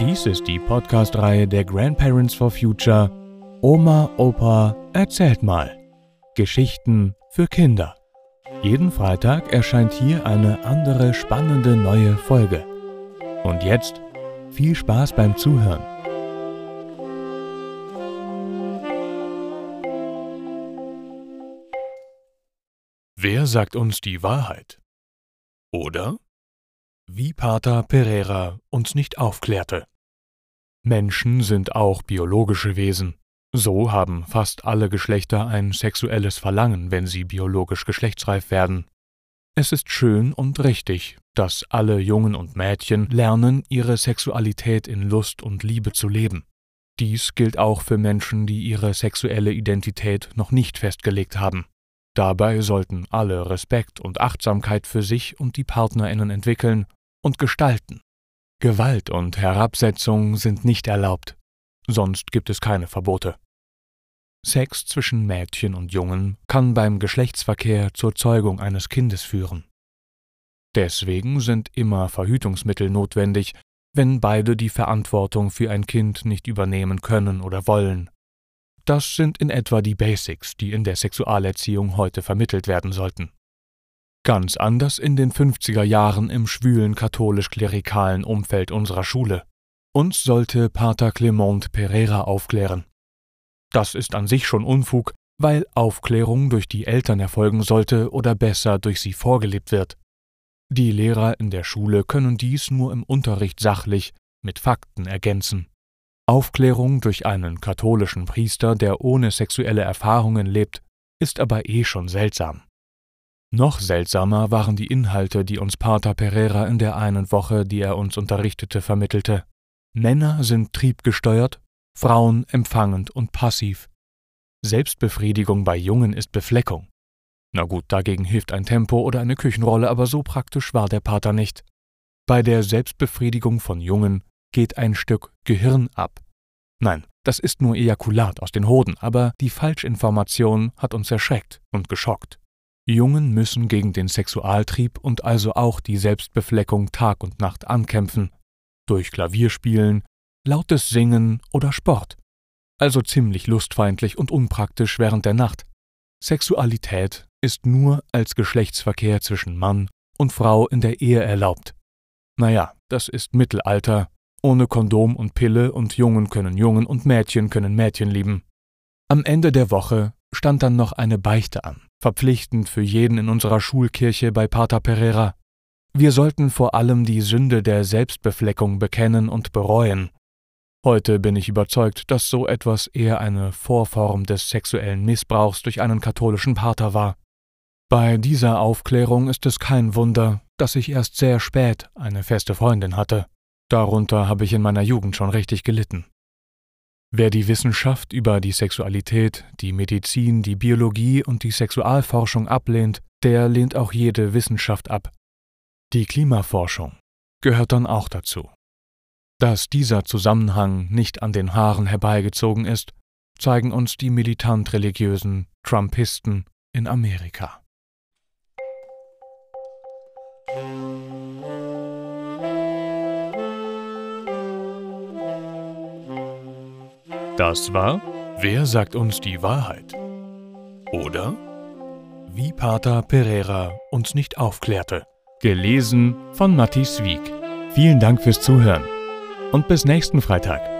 Dies ist die Podcast-Reihe der Grandparents for Future Oma, Opa, erzählt mal. Geschichten für Kinder. Jeden Freitag erscheint hier eine andere spannende neue Folge. Und jetzt viel Spaß beim Zuhören. Wer sagt uns die Wahrheit? Oder? Wie Pater Pereira uns nicht aufklärte. Menschen sind auch biologische Wesen. So haben fast alle Geschlechter ein sexuelles Verlangen, wenn sie biologisch geschlechtsreif werden. Es ist schön und richtig, dass alle Jungen und Mädchen lernen, ihre Sexualität in Lust und Liebe zu leben. Dies gilt auch für Menschen, die ihre sexuelle Identität noch nicht festgelegt haben. Dabei sollten alle Respekt und Achtsamkeit für sich und die Partnerinnen entwickeln und gestalten. Gewalt und Herabsetzung sind nicht erlaubt, sonst gibt es keine Verbote. Sex zwischen Mädchen und Jungen kann beim Geschlechtsverkehr zur Zeugung eines Kindes führen. Deswegen sind immer Verhütungsmittel notwendig, wenn beide die Verantwortung für ein Kind nicht übernehmen können oder wollen. Das sind in etwa die Basics, die in der Sexualerziehung heute vermittelt werden sollten. Ganz anders in den 50er Jahren im schwülen katholisch-klerikalen Umfeld unserer Schule. Uns sollte Pater Clement Pereira aufklären. Das ist an sich schon Unfug, weil Aufklärung durch die Eltern erfolgen sollte oder besser durch sie vorgelebt wird. Die Lehrer in der Schule können dies nur im Unterricht sachlich mit Fakten ergänzen. Aufklärung durch einen katholischen Priester, der ohne sexuelle Erfahrungen lebt, ist aber eh schon seltsam. Noch seltsamer waren die Inhalte, die uns Pater Pereira in der einen Woche, die er uns unterrichtete, vermittelte. Männer sind triebgesteuert, Frauen empfangend und passiv. Selbstbefriedigung bei Jungen ist Befleckung. Na gut, dagegen hilft ein Tempo oder eine Küchenrolle, aber so praktisch war der Pater nicht. Bei der Selbstbefriedigung von Jungen geht ein Stück Gehirn ab. Nein, das ist nur Ejakulat aus den Hoden, aber die Falschinformation hat uns erschreckt und geschockt. Jungen müssen gegen den Sexualtrieb und also auch die Selbstbefleckung Tag und Nacht ankämpfen, durch Klavierspielen, lautes Singen oder Sport. Also ziemlich lustfeindlich und unpraktisch während der Nacht. Sexualität ist nur als Geschlechtsverkehr zwischen Mann und Frau in der Ehe erlaubt. Naja, das ist Mittelalter, ohne Kondom und Pille und Jungen können Jungen und Mädchen können Mädchen lieben. Am Ende der Woche stand dann noch eine Beichte an verpflichtend für jeden in unserer Schulkirche bei Pater Pereira. Wir sollten vor allem die Sünde der Selbstbefleckung bekennen und bereuen. Heute bin ich überzeugt, dass so etwas eher eine Vorform des sexuellen Missbrauchs durch einen katholischen Pater war. Bei dieser Aufklärung ist es kein Wunder, dass ich erst sehr spät eine feste Freundin hatte. Darunter habe ich in meiner Jugend schon richtig gelitten. Wer die Wissenschaft über die Sexualität, die Medizin, die Biologie und die Sexualforschung ablehnt, der lehnt auch jede Wissenschaft ab. Die Klimaforschung gehört dann auch dazu. Dass dieser Zusammenhang nicht an den Haaren herbeigezogen ist, zeigen uns die militant religiösen Trumpisten in Amerika. Das war Wer sagt uns die Wahrheit? Oder Wie Pater Pereira uns nicht aufklärte. Gelesen von Matthias Wieck. Vielen Dank fürs Zuhören und bis nächsten Freitag.